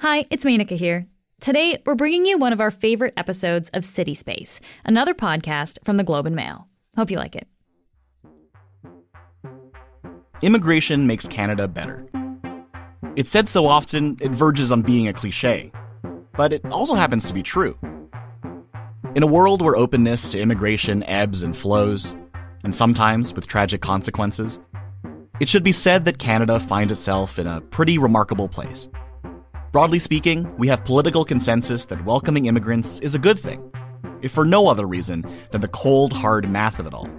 Hi, it's Menaka here. Today, we're bringing you one of our favorite episodes of City Space, another podcast from the Globe and Mail. Hope you like it. Immigration makes Canada better. It's said so often, it verges on being a cliche. But it also happens to be true. In a world where openness to immigration ebbs and flows, and sometimes with tragic consequences, it should be said that Canada finds itself in a pretty remarkable place. Broadly speaking, we have political consensus that welcoming immigrants is a good thing, if for no other reason than the cold, hard math of it all.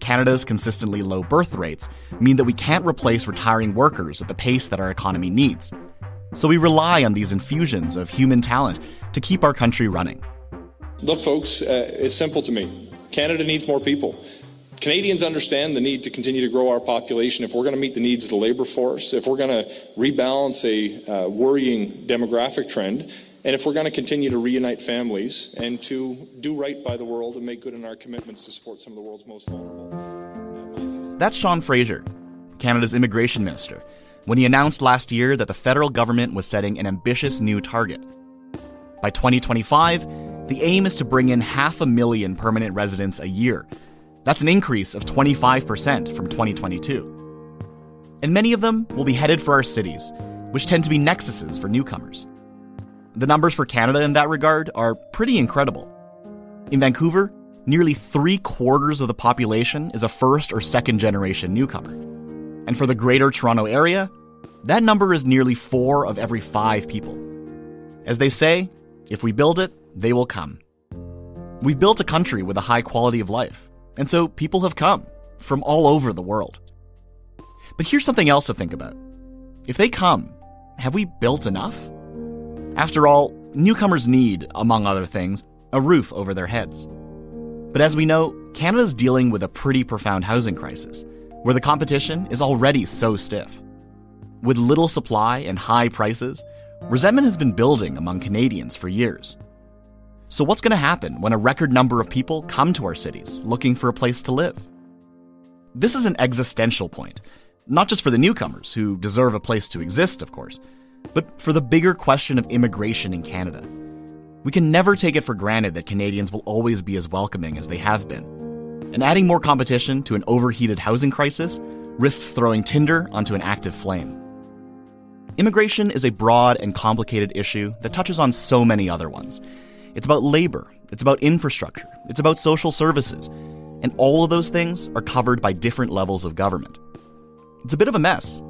Canada's consistently low birth rates mean that we can't replace retiring workers at the pace that our economy needs. So we rely on these infusions of human talent to keep our country running. Look, folks, uh, it's simple to me. Canada needs more people. Canadians understand the need to continue to grow our population if we're going to meet the needs of the labour force, if we're going to rebalance a uh, worrying demographic trend, and if we're going to continue to reunite families and to do right by the world and make good on our commitments to support some of the world's most vulnerable. That's Sean Fraser, Canada's immigration minister, when he announced last year that the federal government was setting an ambitious new target. By 2025, the aim is to bring in half a million permanent residents a year that's an increase of 25% from 2022. And many of them will be headed for our cities, which tend to be nexuses for newcomers. The numbers for Canada in that regard are pretty incredible. In Vancouver, nearly three quarters of the population is a first or second generation newcomer. And for the Greater Toronto Area, that number is nearly four of every five people. As they say, if we build it, they will come. We've built a country with a high quality of life, and so people have come from all over the world. But here's something else to think about. If they come, have we built enough? After all, newcomers need, among other things, a roof over their heads. But as we know, Canada's dealing with a pretty profound housing crisis, where the competition is already so stiff. With little supply and high prices, resentment has been building among Canadians for years. So, what's going to happen when a record number of people come to our cities looking for a place to live? This is an existential point, not just for the newcomers, who deserve a place to exist, of course, but for the bigger question of immigration in Canada. We can never take it for granted that Canadians will always be as welcoming as they have been. And adding more competition to an overheated housing crisis risks throwing tinder onto an active flame. Immigration is a broad and complicated issue that touches on so many other ones it's about labor. It's about infrastructure. It's about social services. And all of those things are covered by different levels of government. It's a bit of a mess.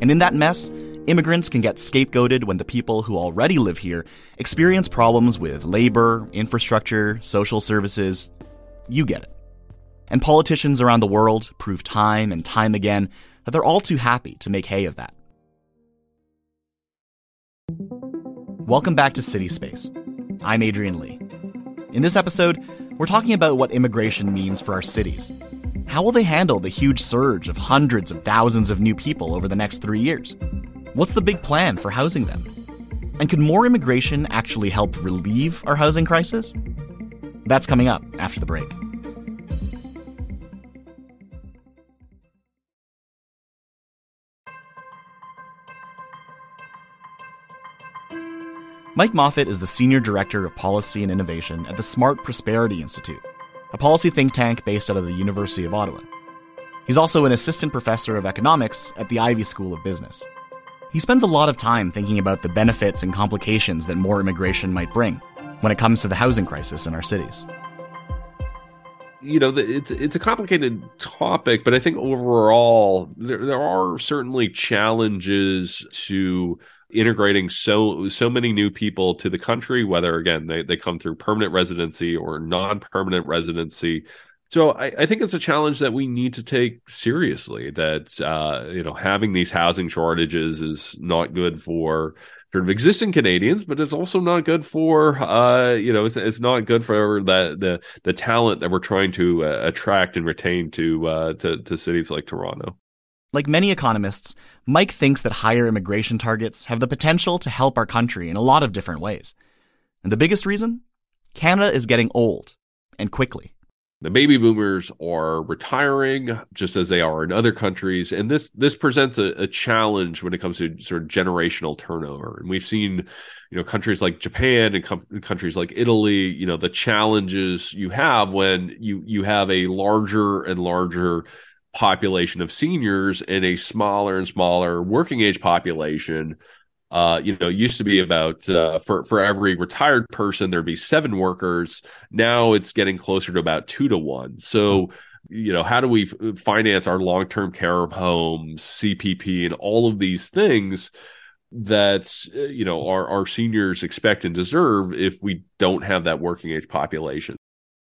And in that mess, immigrants can get scapegoated when the people who already live here experience problems with labor, infrastructure, social services. You get it. And politicians around the world prove time and time again that they're all too happy to make hay of that. Welcome back to City Space. I'm Adrian Lee. In this episode, we're talking about what immigration means for our cities. How will they handle the huge surge of hundreds of thousands of new people over the next three years? What's the big plan for housing them? And could more immigration actually help relieve our housing crisis? That's coming up after the break. Mike Moffatt is the Senior Director of Policy and Innovation at the Smart Prosperity Institute, a policy think tank based out of the University of Ottawa. He's also an assistant professor of economics at the Ivey School of Business. He spends a lot of time thinking about the benefits and complications that more immigration might bring when it comes to the housing crisis in our cities. You know, it's it's a complicated topic, but I think overall there there are certainly challenges to integrating so so many new people to the country, whether again they, they come through permanent residency or non-permanent residency. So I, I, think it's a challenge that we need to take seriously. That uh, you know having these housing shortages is not good for sort of existing Canadians, but it's also not good for uh, you know it's, it's not good for the the the talent that we're trying to uh, attract and retain to uh, to to cities like Toronto. Like many economists, Mike thinks that higher immigration targets have the potential to help our country in a lot of different ways. And the biggest reason? Canada is getting old, and quickly. the baby boomers are retiring just as they are in other countries and this this presents a, a, challenge when it comes to sort of generational turnover and we've seen you know countries like japan and com- countries like italy you know the challenges you have when you you have a larger and larger population of seniors and a smaller and smaller working age population uh, you know, used to be about uh, for for every retired person there'd be seven workers. Now it's getting closer to about two to one. So, you know, how do we finance our long term care homes, CPP, and all of these things that uh, you know our our seniors expect and deserve if we don't have that working age population?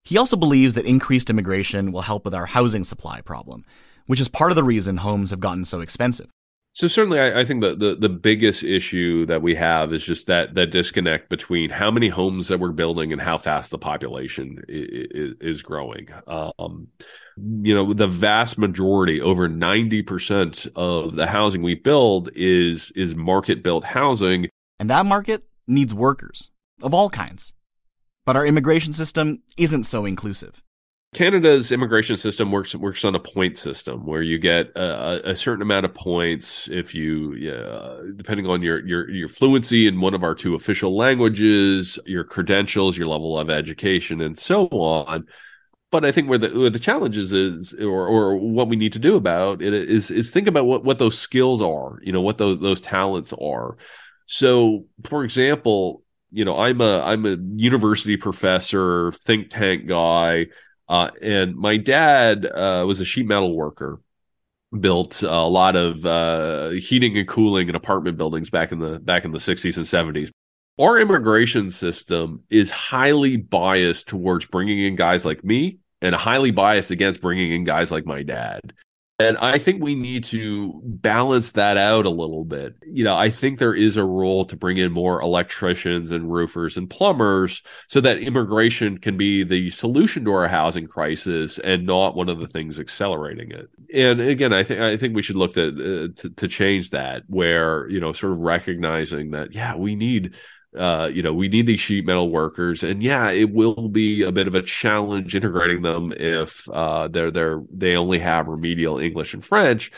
He also believes that increased immigration will help with our housing supply problem, which is part of the reason homes have gotten so expensive. So certainly, I, I think the, the, the biggest issue that we have is just that that disconnect between how many homes that we're building and how fast the population is, is growing. Um, you know, the vast majority, over ninety percent of the housing we build is is market built housing, and that market needs workers of all kinds. But our immigration system isn't so inclusive. Canada's immigration system works works on a point system where you get a, a certain amount of points if you, uh, depending on your, your your fluency in one of our two official languages, your credentials, your level of education, and so on. But I think where the where the challenges is, or or what we need to do about it is is think about what what those skills are, you know, what those those talents are. So, for example, you know, I'm a I'm a university professor, think tank guy uh, and my dad uh, was a sheet metal worker, built a lot of uh, heating and cooling in apartment buildings back in the back in the 60s and 70s. Our immigration system is highly biased towards bringing in guys like me and highly biased against bringing in guys like my dad. And I think we need to balance that out a little bit. You know, I think there is a role to bring in more electricians and roofers and plumbers so that immigration can be the solution to our housing crisis and not one of the things accelerating it. And again, I think I think we should look at uh, to, to change that where, you know, sort of recognizing that yeah, we need uh, you know, we need these sheet metal workers, and yeah, it will be a bit of a challenge integrating them if uh, they're they're they only have remedial English and French.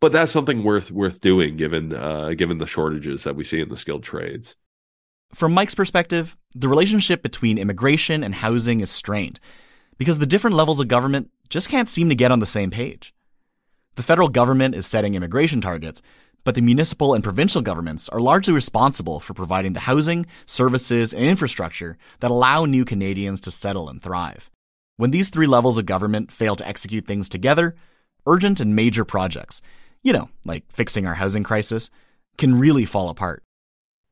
But that's something worth worth doing given uh, given the shortages that we see in the skilled trades. From Mike's perspective, the relationship between immigration and housing is strained because the different levels of government just can't seem to get on the same page. The federal government is setting immigration targets, but the municipal and provincial governments are largely responsible for providing the housing, services, and infrastructure that allow new Canadians to settle and thrive. When these three levels of government fail to execute things together, urgent and major projects, you know, like fixing our housing crisis, can really fall apart.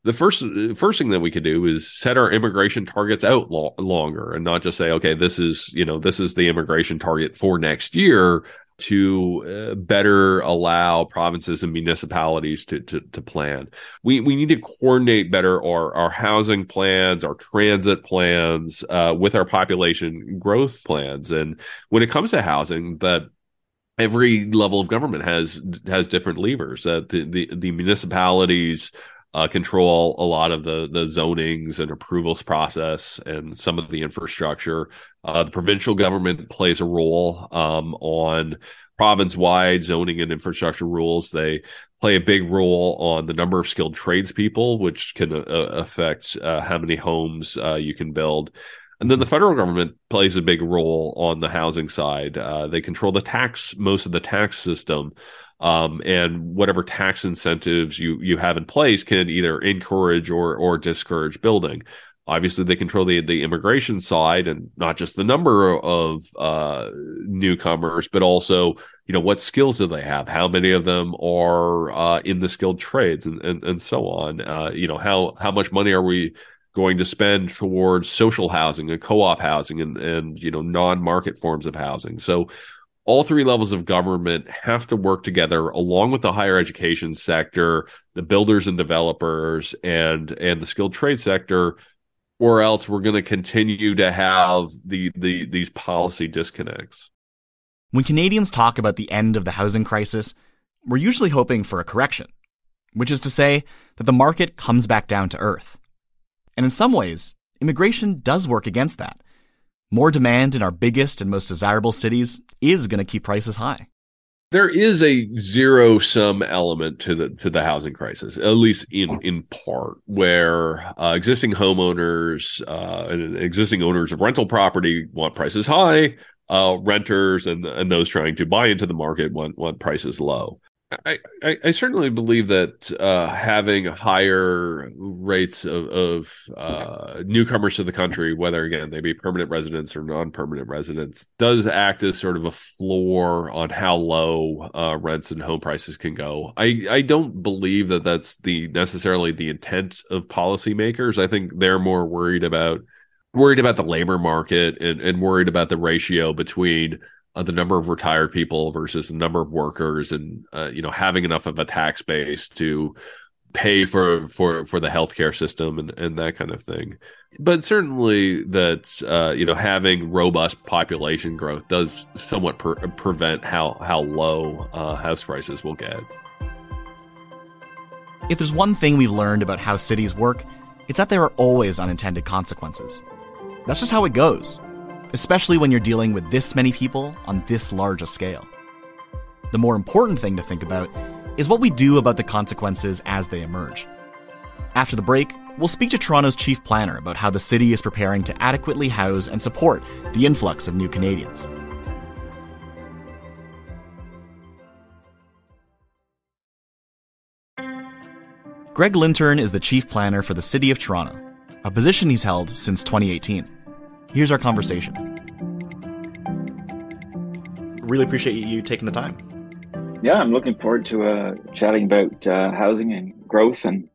The first first thing that we could do is set our immigration targets out lo- longer and not just say, okay, this is you know this is the immigration target for next year to uh, better allow provinces and municipalities to, to, to plan. We we need to coordinate better our our housing plans, our transit plans uh, with our population growth plans. And when it comes to housing, that every level of government has has different levers. Uh, the, the the municipalities uh, control a lot of the the zonings and approvals process and some of the infrastructure. Uh, the provincial government plays a role um, on province wide zoning and infrastructure rules. They play a big role on the number of skilled tradespeople, which can uh, affect uh, how many homes uh, you can build. And then the federal government plays a big role on the housing side. Uh, they control the tax, most of the tax system um, and whatever tax incentives you you have in place can either encourage or or discourage building. Obviously, they control the the immigration side and not just the number of uh, newcomers, but also you know what skills do they have? How many of them are uh, in the skilled trades and and, and so on? Uh, you know how how much money are we going to spend towards social housing and co-op housing and and you know non-market forms of housing. So all three levels of government have to work together along with the higher education sector, the builders and developers and and the skilled trade sector or else we're going to continue to have the, the these policy disconnects. When Canadians talk about the end of the housing crisis, we're usually hoping for a correction, which is to say that the market comes back down to earth. And in some ways, immigration does work against that. More demand in our biggest and most desirable cities is going to keep prices high. There is a zero sum element to the to the housing crisis, at least in in part, where uh, existing homeowners uh, and existing owners of rental property want prices high, uh, renters and and those trying to buy into the market want want prices low. I, I, certainly believe that uh, having higher rates of, of uh, newcomers to the country, whether again they be permanent residents or non-permanent residents, does act as sort of a floor on how low uh, rents and home prices can go. I, I don't believe that that's the necessarily the intent of policymakers. I think they're more worried about worried about the labor market and, and worried about the ratio between uh, the number of retired people versus the number of workers and uh, you know having enough of a tax base to pay for for for the healthcare system and and that kind of thing. But certainly that uh, you know having robust population growth does somewhat per- prevent how how low uh, house prices will get. If there's one thing we've learned about how cities work it's that there are always unintended consequences. That's just how it goes especially when you're dealing with this many people on this large a scale. The more important thing to think about is what we do about the consequences as they emerge. After the break, we'll speak to Toronto's chief planner about how the city is preparing to adequately house and support the influx of new Canadians. Gregg Lintern is the chief planner for the City of Toronto, a position he's held since 2018. Here's our conversation. Really appreciate you taking the time. Yeah, I'm looking forward to uh, chatting about uh, housing and growth and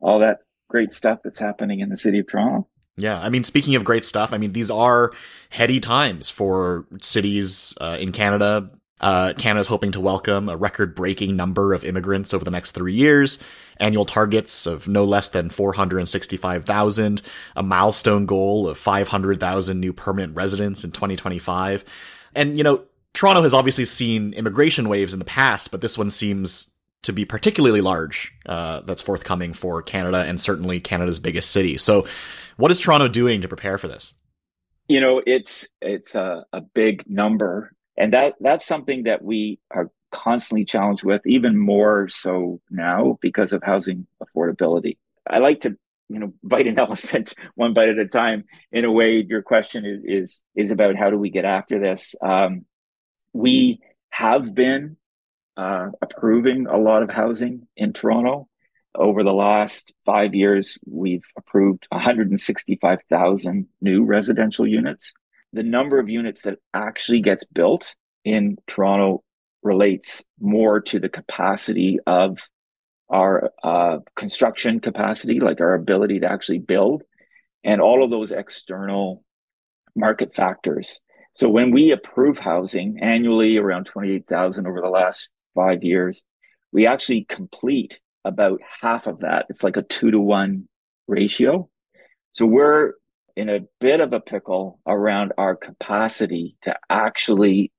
all that great stuff that's happening in the city of Toronto. Yeah, I mean, speaking of great stuff, I mean, these are heady times for cities uh, in Canada. Uh, Canada's hoping to welcome a record breaking number of immigrants over the next three years annual targets of no less than 465,000, a milestone goal of 500,000 new permanent residents in 2025. And, you know, Toronto has obviously seen immigration waves in the past, but this one seems to be particularly large uh, that's forthcoming for Canada and certainly Canada's biggest city. So, what is Toronto doing to prepare for this? You know, it's it's a, a big number, and that that's something that we are constantly challenged with, even more so now because of housing affordability. I like to, you know, bite an elephant one bite at a time. In a way, your question is is, is about how do we get after this. Um, we have been uh, approving a lot of housing in Toronto. Over the last five years, we've approved 165,000 new residential units. The number of units that actually gets built in Toronto relates more to the capacity of our uh, construction capacity, like our ability to actually build, and all of those external market factors. So when we approve housing annually around 28,000 over the last five years, we actually complete about half of that. It's like a two to one ratio. So we're in a bit of a pickle around our capacity to actually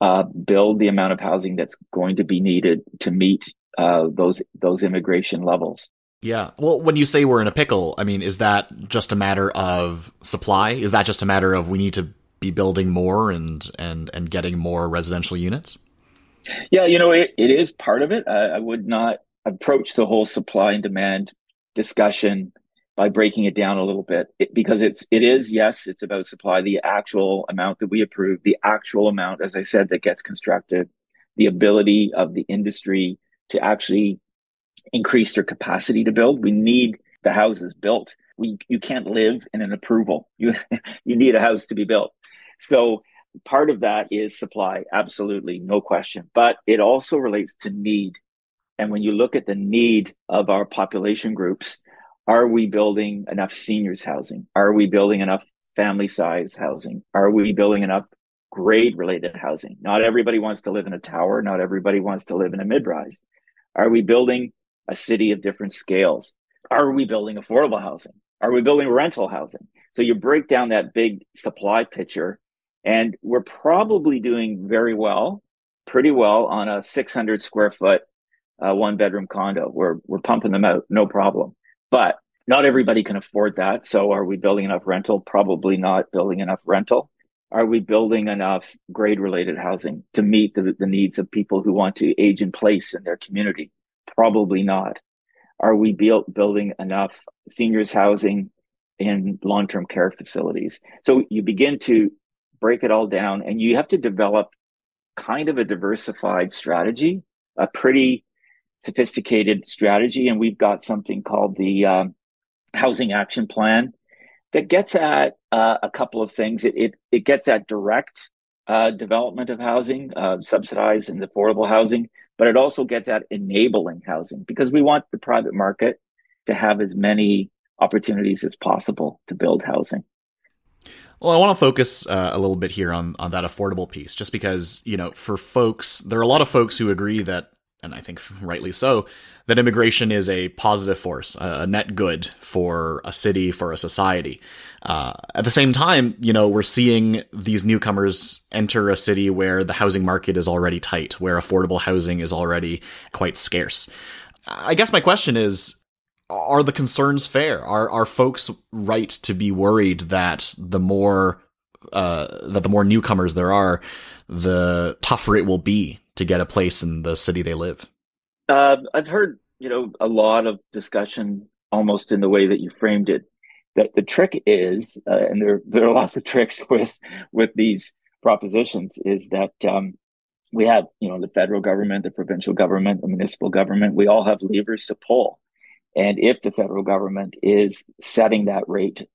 uh, build the amount of housing that's going to be needed to meet uh, those those immigration levels. Yeah. Well, when you say we're in a pickle, I mean, is that just a matter of supply? Is that just a matter of we need to be building more and and and getting more residential units? Yeah, you know, it, it is part of it. I, I would not approach the whole supply and demand discussion by breaking it down a little bit it, because it's it is yes it's about supply the actual amount that we approve the actual amount as i said that gets constructed the ability of the industry to actually increase their capacity to build. We need the houses built. We you can't live in an approval. You you need a house to be built. So part of that is supply absolutely no question. But it also relates to need. And when you look at the need of our population groups are we building enough seniors housing? Are we building enough family size housing? Are we building enough grade related housing? Not everybody wants to live in a tower. Not everybody wants to live in a mid rise. Are we building a city of different scales? Are we building affordable housing? Are we building rental housing? So you break down that big supply picture, and we're probably doing very well, pretty well on a 600 square foot uh, one bedroom condo. We're we're pumping them out, no problem. But Not everybody can afford that. So are we building enough rental? Probably not building enough rental. Are we building enough grade related housing to meet the, the needs of people who want to age in place in their community? Probably not. Are we build, building enough seniors housing in long term care facilities? So you begin to break it all down and you have to develop kind of a diversified strategy, a pretty sophisticated strategy. And we've got something called the um, Housing Action Plan that gets at uh, a couple of things. It, it, it gets at direct uh, development of housing, uh, subsidized and affordable housing, but it also gets at enabling housing because we want the private market to have as many opportunities as possible to build housing. Well, I want to focus uh, a little bit here on on that affordable piece, just because you know, for folks, there are a lot of folks who agree that, and I think rightly so, that immigration is a positive force, a net good for a city, for a society. Uh, at the same time, you know, we're seeing these newcomers enter a city where the housing market is already tight, where affordable housing is already quite scarce. I guess my question is are the concerns fair? Are are folks right to be worried that the more uh, that the more newcomers there are, the tougher it will be to get a place in the city they live? Uh, I've heard you know a lot of discussion, almost in the way that you framed it. That the trick is, uh, and there there are lots of tricks with with these propositions, is that um, we have you know the federal government, the provincial government, the municipal government. We all have levers to pull and if the federal government is setting that rate,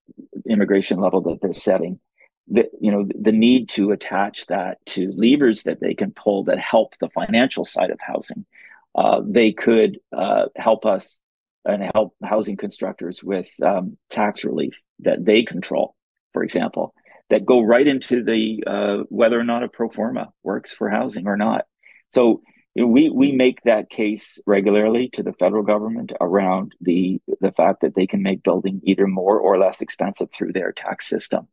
immigration level that they're setting, the, you know, the need to attach that to levers that they can pull that help the financial side of housing. Uh, they could uh, help us and help housing constructors with um, tax relief that they control, for example, that go right into the uh, whether or not a pro forma works for housing or not. So we we make that case regularly to the federal government around the the fact that they can make building either more or less expensive through their tax system,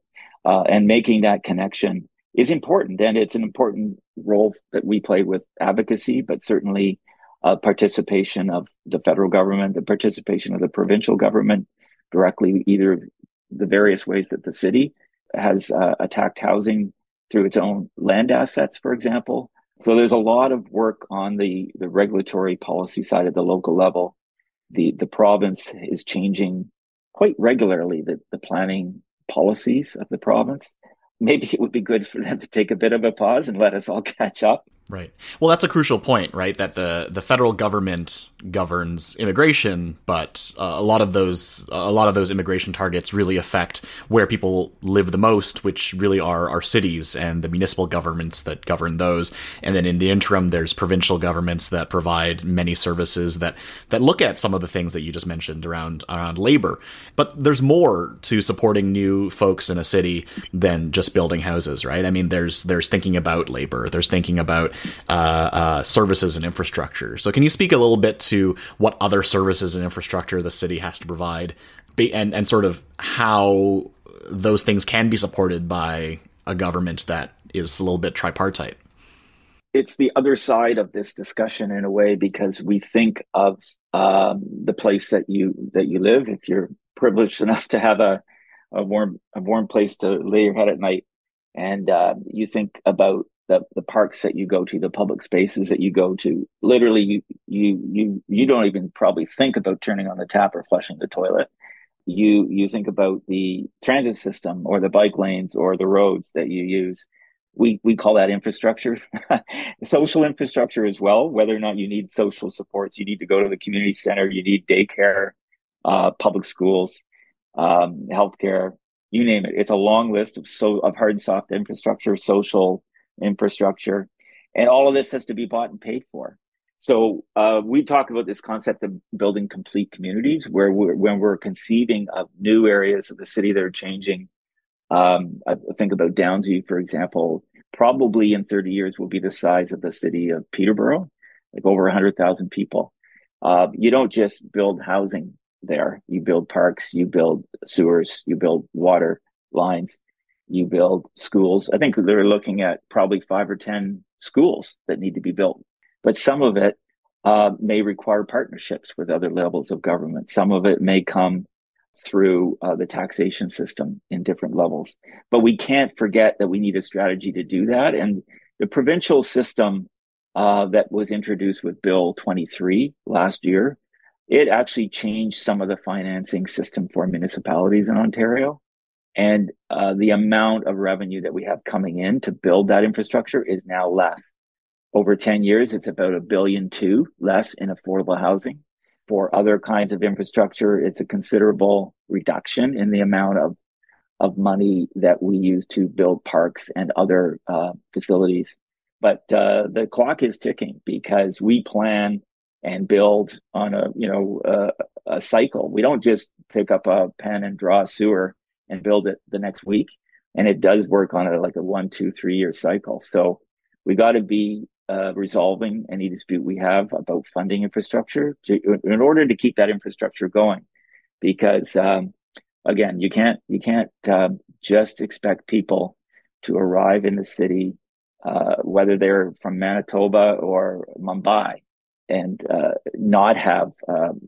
uh, and making that connection is important, and it's an important role that we play with advocacy, but certainly uh, participation of the federal government, the participation of the provincial government directly, either the various ways that the city has uh, attacked housing through its own land assets, for example, so there's a lot of work on the, the regulatory policy side at the local level. The, the province is changing quite regularly the, the planning policies of the province. Maybe it would be good for them to take a bit of a pause and let us all catch up Right. Well, that's a crucial point, right? That the the federal government governs immigration, but uh, a lot of those a lot of those immigration targets really affect where people live the most, which really are our cities and the municipal governments that govern those. And then in the interim, there's provincial governments that provide many services that that look at some of the things that you just mentioned around around labor. But there's more to supporting new folks in a city than just building houses, right? I mean, there's there's thinking about labor, there's thinking about uh, uh, services and infrastructure. So, can you speak a little bit to what other services and infrastructure the city has to provide, and and sort of how those things can be supported by a government that is a little bit tripartite? It's the other side of this discussion in a way because we think of um, the place that you that you live. If you're privileged enough to have a a warm a warm place to lay your head at night, and uh, you think about the the parks that you go to, the public spaces that you go to. Literally, you you you you don't even probably think about turning on the tap or flushing the toilet. You you think about the transit system or the bike lanes or the roads that you use. We we call that infrastructure, social infrastructure as well. Whether or not you need social supports, you need to go to the community center, you need daycare, uh, public schools, um, healthcare, you name it. It's a long list of so of hard and soft infrastructure, social infrastructure, and all of this has to be bought and paid for. So uh, we talk about this concept of building complete communities, where we're, when we're conceiving of new areas of the city that are changing. Um, I think about Downsview, for example. Probably in 30 years will be the size of the city of Peterborough, like over 100,000 people. Uh, you don't just build housing there; you build parks, you build sewers, you build water lines, you build schools. I think they're looking at probably five or 10 schools that need to be built. But some of it uh, may require partnerships with other levels of government. Some of it may come through uh, the taxation system in different levels. But we can't forget that we need a strategy to do that. And the provincial system uh, that was introduced with Bill 23 last year, it actually changed some of the financing system for municipalities in Ontario. And uh, the amount of revenue that we have coming in to build that infrastructure is now less. Over 10 years, it's about a billion two less in affordable housing. For other kinds of infrastructure, it's a considerable reduction in the amount of, of money that we use to build parks and other uh, facilities. But uh, the clock is ticking because we plan and build on a you know a, a cycle. We don't just pick up a pen and draw a sewer and build it the next week. And it does work on a like a one, two, three year cycle. So we got to be uh, resolving any dispute we have about funding infrastructure to, in order to keep that infrastructure going. Because um, again, you can't you can't uh, just expect people to arrive in the city, uh, whether they're from Manitoba or Mumbai, and uh, not have um,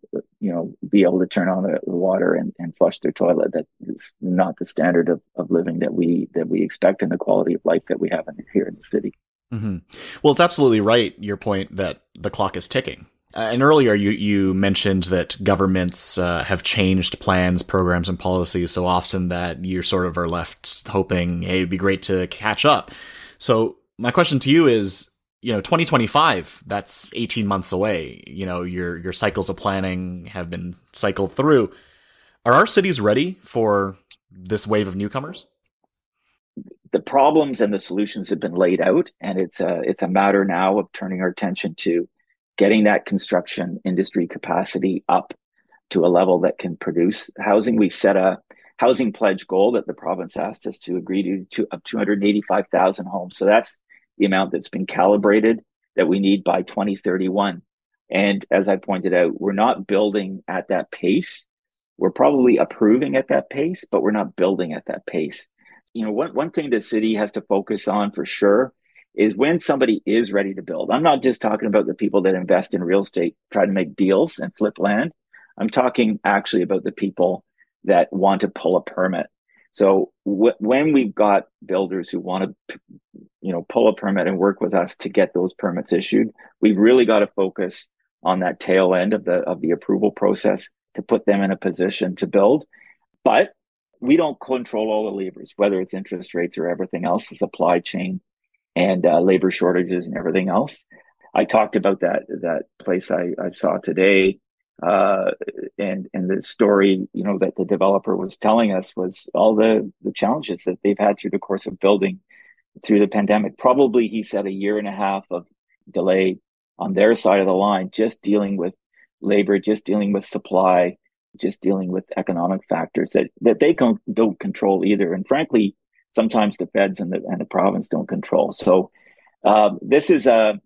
you know be able to turn on the, water and, and flush their toilet. That is not the standard of, of living that we that we expect and the quality of life that we have in, here in the city. Mm-hmm. Well, it's absolutely right. Your point that the clock is ticking. Uh, and earlier, you you mentioned that governments uh, have changed plans, programs, and policies so often that you sort of are left hoping, hey, it'd be great to catch up. So, my question to you is, you know, 2025, that's 18 months away. You know, your your cycles of planning have been cycled through. Are our cities ready for this wave of newcomers? the problems and the solutions have been laid out, and it's a it's a matter now of turning our attention to getting that construction industry capacity up to a level that can produce housing. We've set a housing pledge goal that the province asked us to agree to, to of 285,000 homes. So that's the amount that's been calibrated that we need by 2031. And as I pointed out, we're not building at that pace. We're probably approving at that pace, but we're not building at that pace you know, one, one thing the city has to focus on for sure is when somebody is ready to build. I'm not just talking about the people that invest in real estate, try to make deals and flip land. I'm talking actually about the people that want to pull a permit. So when we've got builders who want to, you know, pull a permit and work with us to get those permits issued, we've really got to focus on that tail end of the of the approval process to put them in a position to build. But we don't control all the levers, whether it's interest rates or everything else, the supply chain and uh, labor shortages and everything else. I talked about that that place I, I saw today, uh, and and the story you know that the developer was telling us was all the the challenges that they've had through the course of building through the pandemic. Probably he said a year and a half of delay on their side of the line, just dealing with labor, just dealing with supply, just dealing with economic factors that, that they don't, don't control either. And frankly, sometimes the feds and the, and the province don't control. So um, this is a,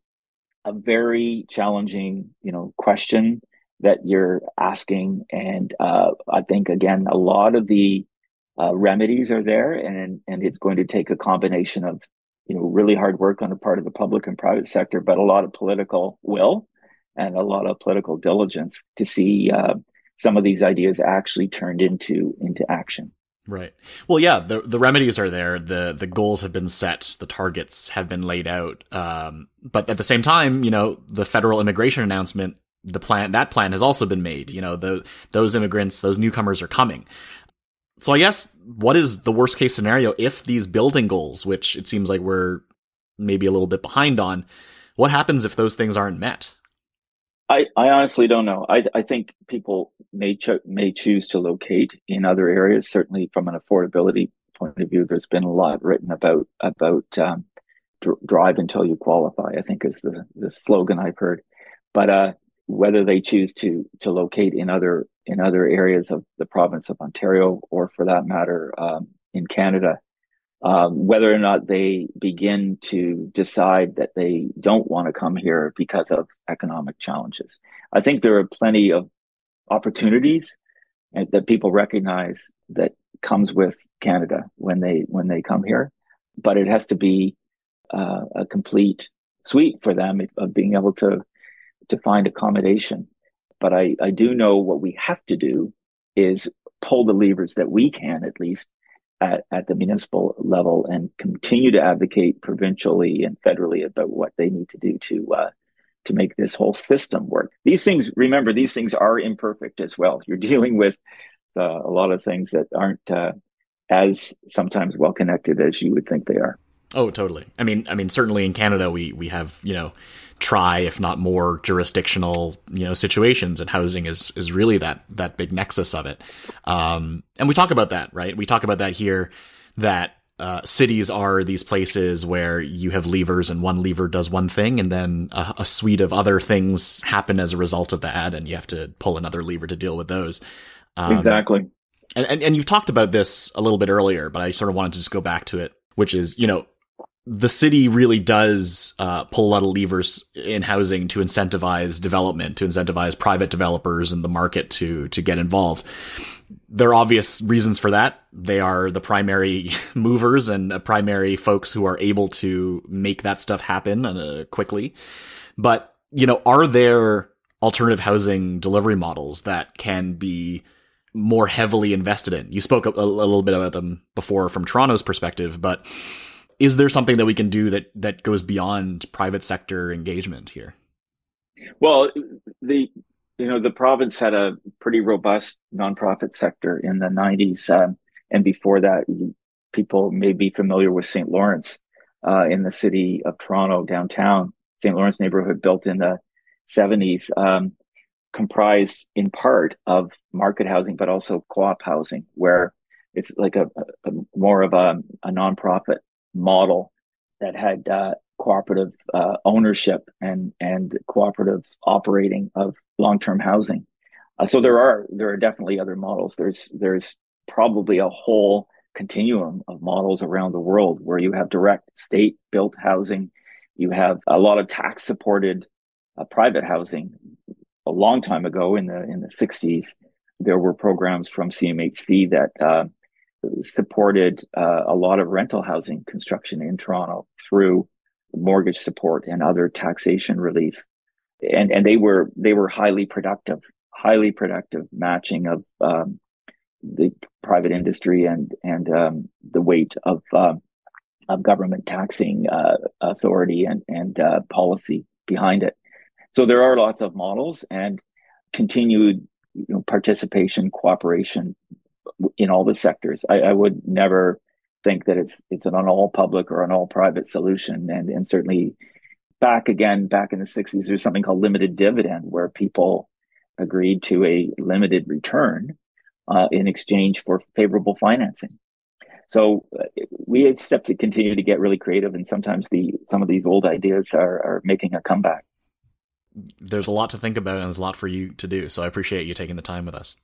a very challenging, you know, question that you're asking. And uh, I think, again, a lot of the uh, remedies are there and, and it's going to take a combination of, you know, really hard work on the part of the public and private sector, but a lot of political will and a lot of political diligence to see uh, some of these ideas actually turned into into action. Right. Well, yeah, the the remedies are there. the The goals have been set. The targets have been laid out. Um, but at the same time, you know, the federal immigration announcement, the plan that plan has also been made. You know, the those immigrants, those newcomers are coming. So I guess what is the worst case scenario if these building goals, which it seems like we're maybe a little bit behind on, what happens if those things aren't met? I, I honestly don't know. I, I think people may cho- may choose to locate in other areas. Certainly, from an affordability point of view, there's been a lot written about about um, dr- drive until you qualify. I think is the the slogan I've heard. But uh, whether they choose to to locate in other in other areas of the province of Ontario, or for that matter, um, in Canada, um, whether or not they begin to decide that they don't want to come here because of economic challenges. I think there are plenty of opportunities that people recognize that comes with Canada when they when they come here, but it has to be uh, a complete suite for them of being able to to find accommodation. But I, I do know what we have to do is pull the levers that we can, at least at, at the municipal level, and continue to advocate provincially and federally about what they need to do to uh, to make this whole system work. These things, remember, these things are imperfect as well. You're dealing with uh, a lot of things that aren't uh, as sometimes well connected as you would think they are. Oh, totally. I mean, I mean, certainly in Canada, we we have you know, try if not more jurisdictional you know situations, and housing is is really that that big nexus of it. Um, and we talk about that, right? We talk about that here. That uh, cities are these places where you have levers and one lever does one thing and then a, a, suite of other things happen as a result of that and you have to pull another lever to deal with those um, exactly and, and and you've talked about this a little bit earlier but i sort of wanted to just go back to it which is you know the city really does uh, pull a lot of levers in housing to incentivize development, to incentivize private developers and the market to to get involved. There are obvious reasons for that. They are the primary movers and primary folks who are able to make that stuff happen uh, quickly. But you know, are there alternative housing delivery models that can be more heavily invested in? You spoke a, a little bit about them before from Toronto's perspective, but is there something that we can do that that goes beyond private sector engagement here? Well, the you know the province had a pretty robust nonprofit sector in the 90s um, and before that people may be familiar with st lawrence uh, in the city of toronto downtown st lawrence neighborhood built in the 70s um, comprised in part of market housing but also co-op housing where it's like a, a more of a, a nonprofit model that had uh, cooperative uh, ownership and and cooperative operating of long term housing. Uh, so there are there are definitely other models. There's there's probably a whole continuum of models around the world where you have direct state built housing, you have a lot of tax supported uh, private housing. A long time ago in the in the 60s, there were programs from CMHC that uh, supported uh, a lot of rental housing construction in Toronto through mortgage support and other taxation relief, and and they were they were highly productive, highly productive matching of um, the private industry and and um, the weight of uh, of government taxing uh, authority and and uh, policy behind it. So there are lots of models and continued you know, participation, cooperation in all the sectors. I, I, would never think that it's it's an all public or an all private solution, and and certainly back again back in the '60s, there's something called limited dividend where people agreed to a limited return uh, in exchange for favorable financing. So uh, we have to continue to get really creative, and sometimes the some of these old ideas are are making a comeback. There's a lot to think about, and there's a lot for you to do. So I appreciate you taking the time with us.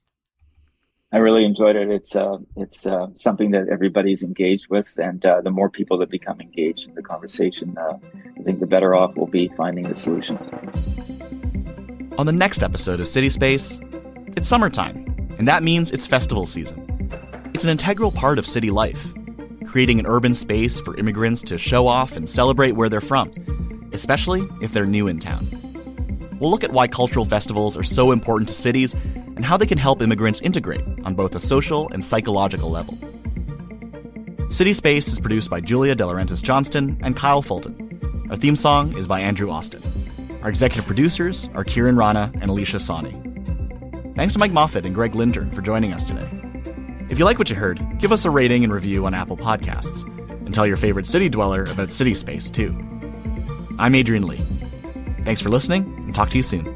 I really enjoyed it. It's uh, it's uh, something that everybody's engaged with, and uh, the more people that become engaged in the conversation, uh, I think the better off we'll be finding the solutions. On the next episode of City Space, it's summertime, and that means it's festival season. It's an integral part of city life, creating an urban space for immigrants to show off and celebrate where they're from, especially if they're new in town. We'll look at why cultural festivals are so important to cities and how they can help immigrants integrate on both a social and psychological level. City Space is produced by Julia De Laurentiis Johnston and Kyle Fulton. Our theme song is by Andrew Austin. Our executive producers are Kieran Rana and Alicia Sani. Thanks to Mike Moffatt and Gregg Lintern for joining us today. If you like what you heard, give us a rating and review on Apple Podcasts, and tell your favorite city dweller about City Space too. I'm Adrian Lee. Thanks for listening, and talk to you soon.